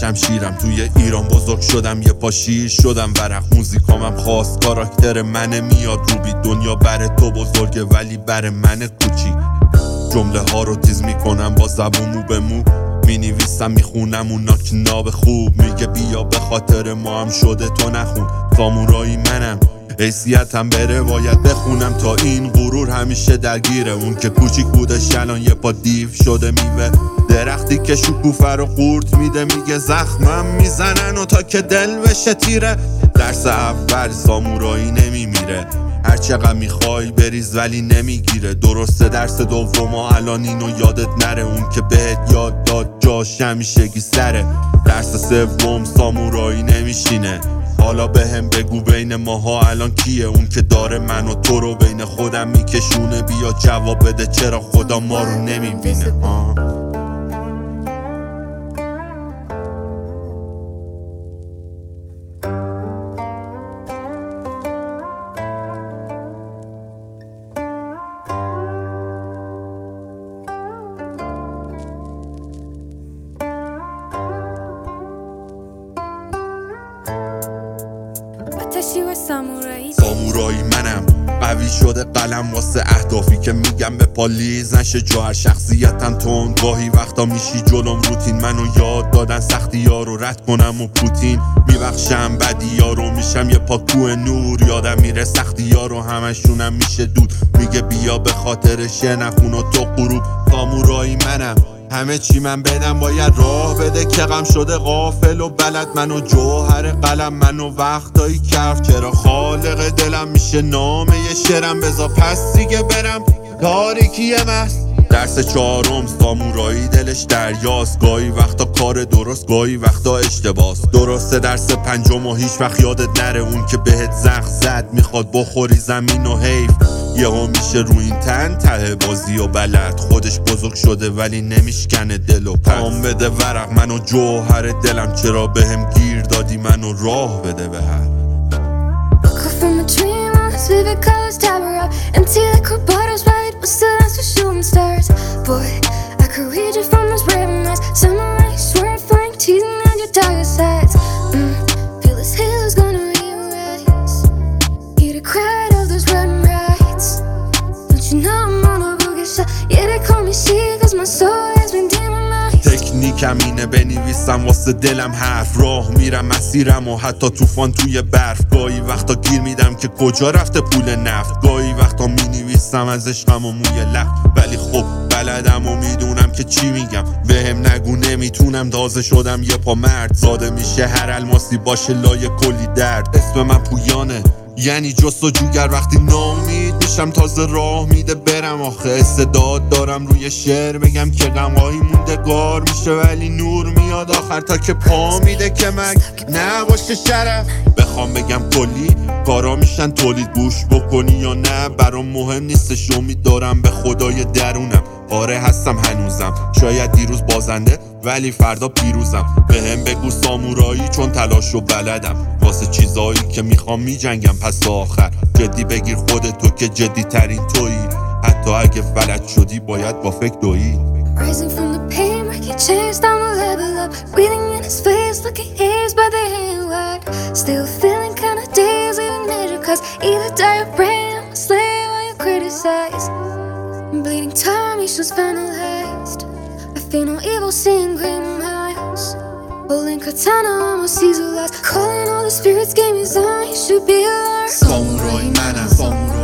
شمشیرم توی ایران بزرگ شدم یه پا شیر شدم ورق. موزیکامم خاص کاراکتر منه میاد روبی دنیا. بر تو بزرگه ولی بر من کوچیک جمله ها رو تیز می‌کنم با زبون مو به مو می نویسم می‌خونم. اونا که ناب خوب میگه بیا به خاطر ما هم شده تو نخون. سامورایی منم حیثیتم به روایت بخونم. تا این غرور همیشه درگیره. اون که کوچیک بوده الان یه پا دیو شده میوه. درختی که شکوفه رو قورت میده میگه زخمم می‌زنن و تا که دل بشه تیره. درس اول سامورایی نمیمیره. هر چقدر می‌خوای بریز ولی نمی‌گیره. درسته درس دوم الان اینو یادت نره. اون که بهت یاد داد جاش همیشگی سره. درس سوم سامورایی نمیشینه. حالا به هم بگو بین ماها الان کیه. اون که داره من و تو رو بین خودم میکشونه. بیا جواب بده چرا خدا ما رو نمی‌بینه. آتشی و سامورایی سامورایی منم. قوی شده قلم واسه اهدافی که میگم به پالیز نشه. جوهر شخصیتم تون گاهی وقتا میشی جلوم روتین. منو یاد دادن سختی ها رد کنم و پوتین. میبخشم بدی ها میشم. یه پاکو نور یادم میره سختی ها رو همشونم میشه دود. میگه بیا به خاطر نخون و تو غروب. سامورایی منم. همه چی من بدم باید راه بده که غم شده غافل و بلد منو جوهر قلم منو وقتایی کف. چرا خالق دلم میشه نامه شرم؟ بزا پس دیگه برم. تاریکی مست؟ درس چهارم سامورایی دلش دریاست. گاهی وقتا کار درست گاهی وقتا اشتباس درسته درس پنجم و هیچ وقت یادت نره اون که بهت زخ زد. می‌خواد بخوری زمین و حیف. یهو میشه رو این تن ته بازی و بلد. خودش بزرگ شده ولی نمیشکنه دل و پام بده ورق منو جوهر دلم چرا بهم به گیر دادی؟ منو راه بده به هر. Teasing Don't you know I'm on تکنیکم اینه بنویسم واسه دلم حرف. راه میرم مسیرم و حتی طوفان توی برف. گاهی وقتا گیر میدم که کجا رفته پول نفت. گاهی وقتا می‌نویسم از عشقم و موی لخت ولی خب بلدم و می‌دونم که چی میگم. بهم نگو نمی‌تونم. تازه شدم یه پا مرد. زاده میشه هر الماسی باشه لای کلی درد. اسم من پویانه. یعنی جستجوگر. وقتی نامید میشم تازه راه میده برم. آخه استعداد دارم روی شعر بگم که غمهایی موندگار میشه ولی نور میاد آخر تا که پا میده که مگ نباشه شرف. بخوام بگم کلی کارا میشن تولید گوش بکنی یا نه برام مهم نیستش. امید دارم به خدای درونم. آره هستم هنوزم. شاید دیروز بازنده ولی فردا پیروزم. به هم بگو سامورایی چون تلاش رو بلدم. واسه چیزایی که می‌خوام میجنگم. پس آخر جدی بگیر خود تو که جدی ترین تویی. حتی اگه فلت شدی باید با فکر دویی. Bleeding time, issues finalized. I feel no evil seeing green Apple Katana almost sees her last. Calling all the spirits, gave me zone, he should be alert ทรงโรยมานะทรงโรย